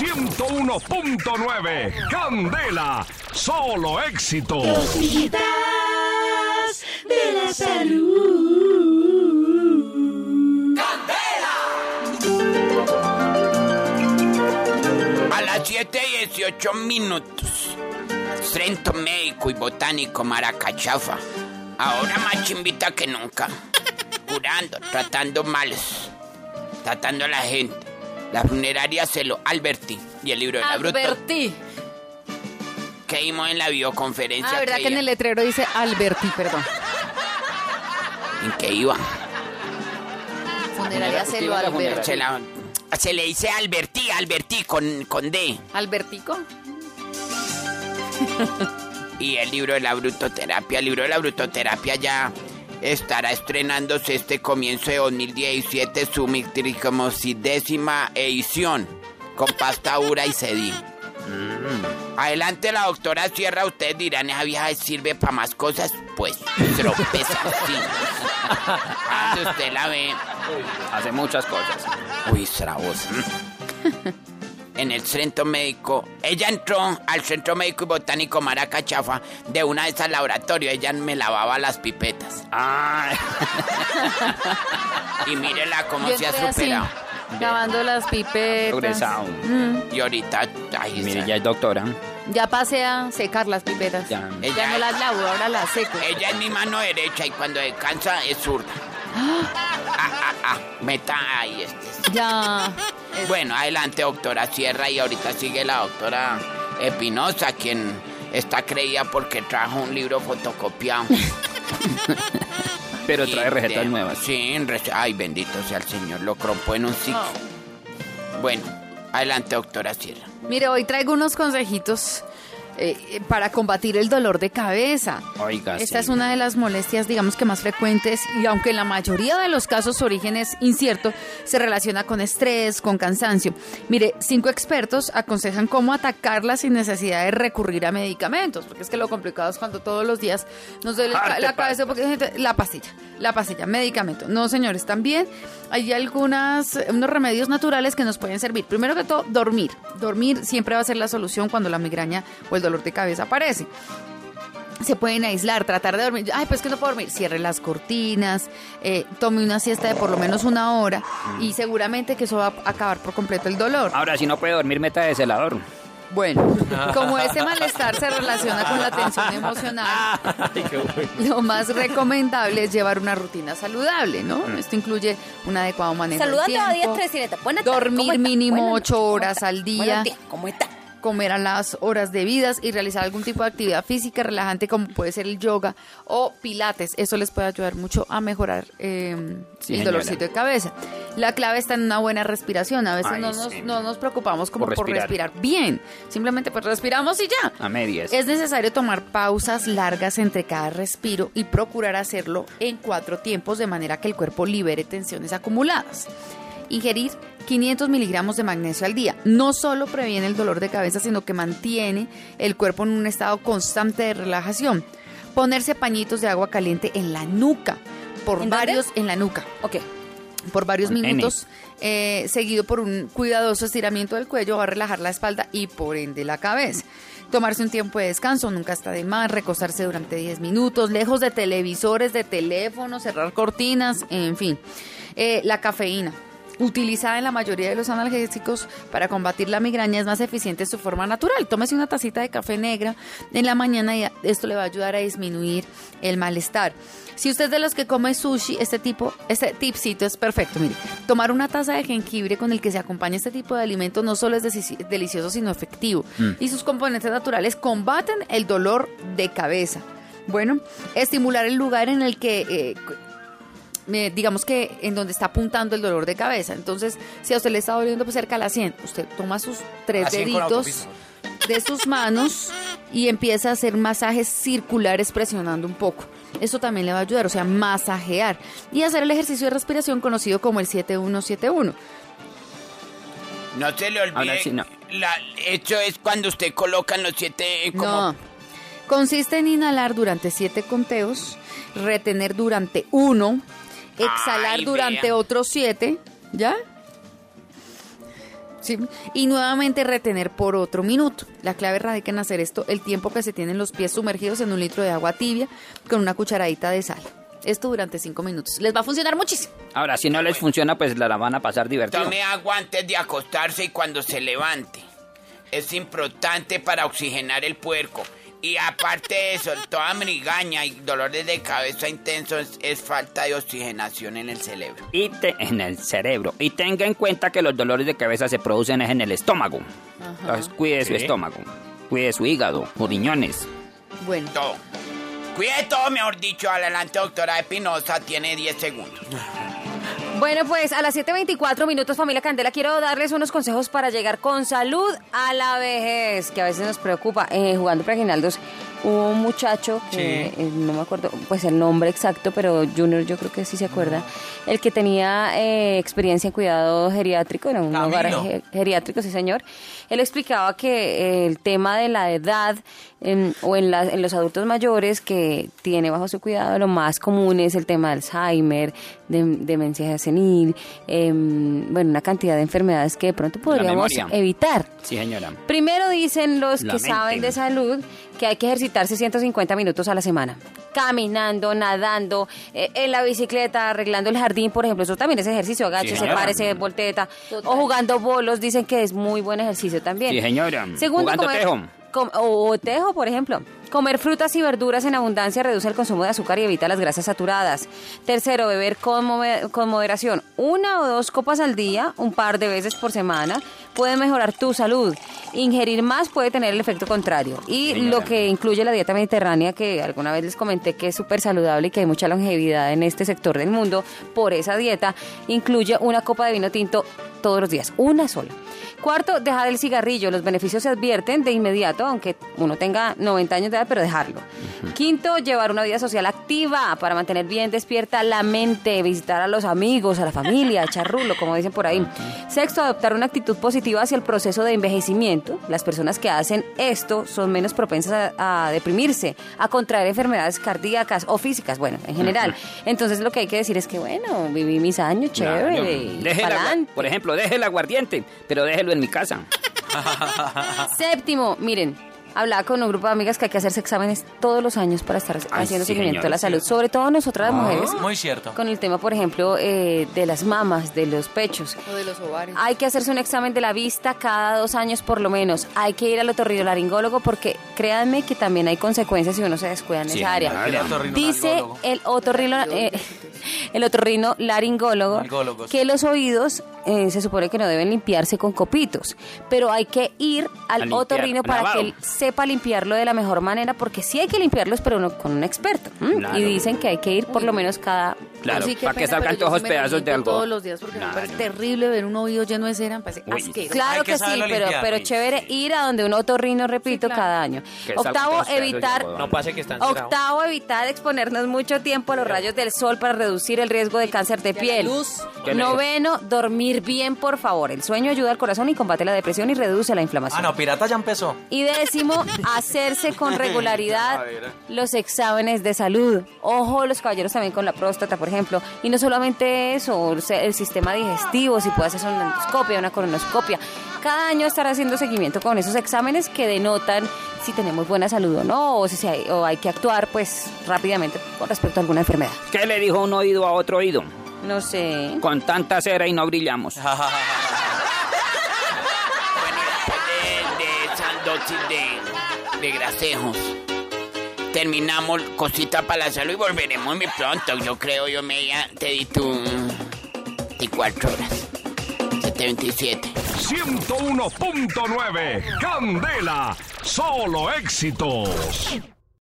101.9. Candela, solo éxitos. Cositas de la salud. A las 7 y 18 minutos. Centro Médico y Botánico Maracachafa. Ahora más chimbita que nunca. Curando, tratando males. Tratando a la gente. La funeraria se lo Alberti. Y el libro de la bruta. Alberti. Que vimos en la videoconferencia. Ah, ¿verdad que en el letrero dice Alberti, perdón? ¿En qué iba? Funeraria Celo Alberti. Se, la- se le dice Alberti, Alberti con, con D. ¿Albertico? Y el libro de la brutoterapia. El libro de la brutoterapia ya estará estrenándose este comienzo de 2017 su décima edición con pasta ura y sedín. Adelante la doctora Sierra, ustedes dirán, esa vieja sirve para más cosas, pues tropeza, sí. Ah, usted la ve, Hace muchas cosas. uy, Strauss. En el centro médico, ella entró al centro médico y botánico Maracachafa de una de esas laboratorios, ella me lavaba las pipetas. Ay, Y mírela cómo Yo se ha así, superado. lavando las pipetas. progresado. Y ahorita, ay, Mire, ya es doctora. Ya pasé a secar las pipetas. Ya. Ya, Ella- no las lavo, ahora las seco. ella es mi mano derecha y cuando descansa es zurda. Meta ahí este. Ya. Bueno, adelante, doctora Sierra, y ahorita sigue la doctora Espinosa, quien está creída porque trajo un libro fotocopiado. Pero Y trae recetas de- nuevas. Sí, ay, bendito sea el Señor, lo crompó en un sitio. Bueno, adelante, doctora Sierra. Mire, hoy traigo unos consejitos eh, para combatir el dolor de cabeza. Oiga, Esta sí. es una de las molestias, digamos que más frecuentes y aunque en la mayoría de los casos su origen es incierto, se relaciona con estrés, con cansancio. Mire, cinco expertos aconsejan cómo atacarla sin necesidad de recurrir a medicamentos, porque es que lo complicado es cuando todos los días nos duele la- pa- cabeza porque la pastilla, la pastilla, medicamento. No, señores, también hay algunas unos remedios naturales que nos pueden servir. Primero que todo, dormir. Dormir siempre va a ser la solución cuando la migraña o el dolor de cabeza aparece se pueden aislar, tratar de dormir. Ay, pues que no puedo dormir. Cierre las cortinas, eh, tome una siesta de por lo menos una hora y seguramente que eso va a acabar por completo el dolor. Ahora, si no puede dormir, meta de celador. Bueno, como ese malestar se relaciona con la tensión emocional, lo más recomendable es llevar una rutina saludable, ¿no? Esto incluye un adecuado manejo del Salúdate a tiempo, 10 3 Buenas tardes, ¿cómo dormir mínimo ocho noches, ¿cómo horas al día, ¿cómo está? Comer a las horas debidas y realizar algún tipo de actividad física relajante como puede ser el yoga o pilates. Eso les puede ayudar mucho a mejorar eh, Sí, el señora. dolorcito de cabeza. La clave está en una buena respiración. A veces Ay, no, nos, sí. no nos preocupamos como Por por respirar. bien. Simplemente pues respiramos y ya. A medias. Es necesario tomar pausas largas entre cada respiro y procurar hacerlo en cuatro tiempos de manera que el cuerpo libere tensiones acumuladas. Ingerir 500 miligramos de magnesio al día no solo previene el dolor de cabeza, sino que mantiene el cuerpo en un estado constante de relajación. Ponerse pañitos de agua caliente en la nuca por ¿En dónde? varios en la nuca Ok. por varios Con minutos, eh, seguido por un cuidadoso estiramiento del cuello, va a relajar la espalda y por ende la cabeza. Tomarse un tiempo de descanso, nunca está de más, recostarse durante 10 minutos, lejos de televisores, de teléfonos, cerrar cortinas, en fin. Eh, la cafeína. Utilizada en la mayoría de los analgésicos para combatir la migraña es más eficiente en su forma natural. Tómese una tacita de café negra en la mañana y esto le va a ayudar a disminuir el malestar. Si usted es de los que come sushi, este tipo, este tipcito es perfecto. Mire, tomar una taza de jengibre con el que se acompaña este tipo de alimento no solo es delicioso, sino efectivo. Y sus componentes naturales combaten el dolor de cabeza. Bueno, estimular el lugar en el que eh, digamos que en donde está apuntando el dolor de cabeza. Entonces, si a usted le está doliendo pues cerca a la 100, usted toma sus tres La 100 con deditos de sus manos y empieza a hacer masajes circulares presionando un poco. Eso también le va a ayudar, o sea, masajear y hacer el ejercicio de respiración conocido como el 7171. No se le olvide. Ahora sí, no. la- eso es cuando usted coloca en los siete. eh, Como, No. Consiste en inhalar durante siete conteos, retener durante uno, exhalar Ay, durante vea. otros siete, ¿ya? ¿sí? Y nuevamente retener por otro minuto. La clave radica en hacer esto el tiempo que se tienen los pies sumergidos en un litro de agua tibia con una cucharadita de sal. Esto durante cinco minutos. Les va a funcionar muchísimo. Ahora, si no les funciona, pues la van a pasar divertido. Tome agua antes de acostarse y cuando se levante. Es importante para oxigenar el puerco. Y aparte de eso, toda migraña y dolores de cabeza intensos es falta de oxigenación en el cerebro. Y te- en el cerebro. Y tenga en cuenta que los dolores de cabeza se producen es en el estómago. Entonces, cuide su estómago. Cuide su hígado, o riñones. Bueno, Todo. Cuide todo, mejor dicho. Adelante, doctora Espinosa, tiene 10 segundos. Bueno, pues a las 7.24 minutos, familia Candela, quiero darles unos consejos para llegar con salud a la vejez, que a veces nos preocupa. Eh, jugando Preginaldos, hubo un muchacho que eh, no me acuerdo pues el nombre exacto, pero Junior yo creo que sí se acuerda, el que tenía eh, experiencia en cuidado geriátrico, en un hogar Camilo. geriátrico, sí señor. Él explicaba que eh, el tema de la edad en- o en, la- en los adultos mayores que tiene bajo su cuidado, lo más común es el tema de Alzheimer, de, demencia senil, em, bueno, una cantidad de enfermedades que de pronto podríamos evitar. Sí, señora. Primero dicen los La que mente. saben de salud que hay que ejercitarse 150 minutos a la semana. Caminando, nadando, eh, en la bicicleta, arreglando el jardín, por ejemplo. Eso también es ejercicio. Agáchese, señora. párese, volteta. Total. O jugando bolos, dicen que es muy buen ejercicio también. Sí, señora. Segundo, Jugando comer- tejo. o tejo, por ejemplo. Comer frutas y verduras en abundancia reduce el consumo de azúcar y evita las grasas saturadas. Tercero, beber con, con moderación. Una o dos copas al día, un par de veces por semana, puede mejorar tu salud. Ingerir más puede tener el efecto contrario. Y Señora. lo que incluye la dieta mediterránea, que alguna vez les comenté que es súper saludable y que hay mucha longevidad en este sector del mundo por esa dieta, incluye una copa de vino tinto todos los días, una sola. Cuarto, dejar el cigarrillo. Los beneficios se advierten de inmediato, aunque uno tenga 90 años de pero dejarlo. Quinto, llevar una vida social activa para mantener bien despierta la mente, visitar a los amigos, a la familia, echar rulo, como dicen por ahí. Sexto, adoptar una actitud positiva hacia el proceso de envejecimiento. Las personas que hacen esto son menos propensas a, a deprimirse, a contraer enfermedades cardíacas o físicas, bueno, en general. Entonces lo que hay que decir es que, bueno, viví mis años, chévere, y agua- pa'lante. por ejemplo, deje el aguardiente, pero déjelo en mi casa. Séptimo, miren, hablaba con un grupo de amigas que hay que hacerse exámenes todos los años para estar Ay, haciendo sí, seguimiento señora, de la salud, sobre todo nosotras las mujeres, Muy cierto. con el tema, por ejemplo, eh, de las mamas, de los pechos. o de los ovarios. Hay que hacerse un examen de la vista cada dos años por lo menos. Hay que ir al otorrinolaringólogo porque créanme que también hay consecuencias si uno se descuida en Sí, esa área. claro. Dice el otorrino, eh, el otorrino laringólogo que los oídos eh, se supone que no deben limpiarse con copitos, pero hay que ir al limpiar, otorrino para lavado. que él sepa limpiarlo de la mejor manera porque sí hay que limpiarlos, pero no con un experto. Y dicen que hay que ir por lo menos cada Claro, para que pena, salgan todos me pedazos de algo. todos los días porque me Claro. parece terrible ver un oído lleno de cera, me parece Uy. asqueroso. Claro que que, sí, pero, limpiar. pero Sí, chévere ir a donde un otorrino, repito, claro. cada año. Que Octavo, evitar. No pase que están. Octavo, evitar exponernos mucho tiempo a los rayos del sol para reducir el riesgo de cáncer de piel. ¿Qué le- Noveno, dormir bien, por favor. El sueño ayuda al corazón y combate la depresión y reduce la inflamación. Ah, no, pirata ya empezó. Y décimo, hacerse con regularidad los exámenes de salud. Ojo, los caballeros también con la próstata, por ejemplo. Y no solamente eso, el sistema digestivo, si puede hacerse una endoscopia, una colonoscopia. Cada año estar haciendo seguimiento con esos exámenes que denotan si tenemos buena salud o no, o si hay, o hay que actuar pues rápidamente con respecto a alguna enfermedad. ¿Qué le dijo un oído a otro oído? No sé. Con tanta cera y no brillamos. Bueno, después de, de grasejos, terminamos cosita para la salud y volveremos muy pronto. Yo creo, yo me ya te di tu 24 horas. 727. 101.9 Candela, solo éxitos.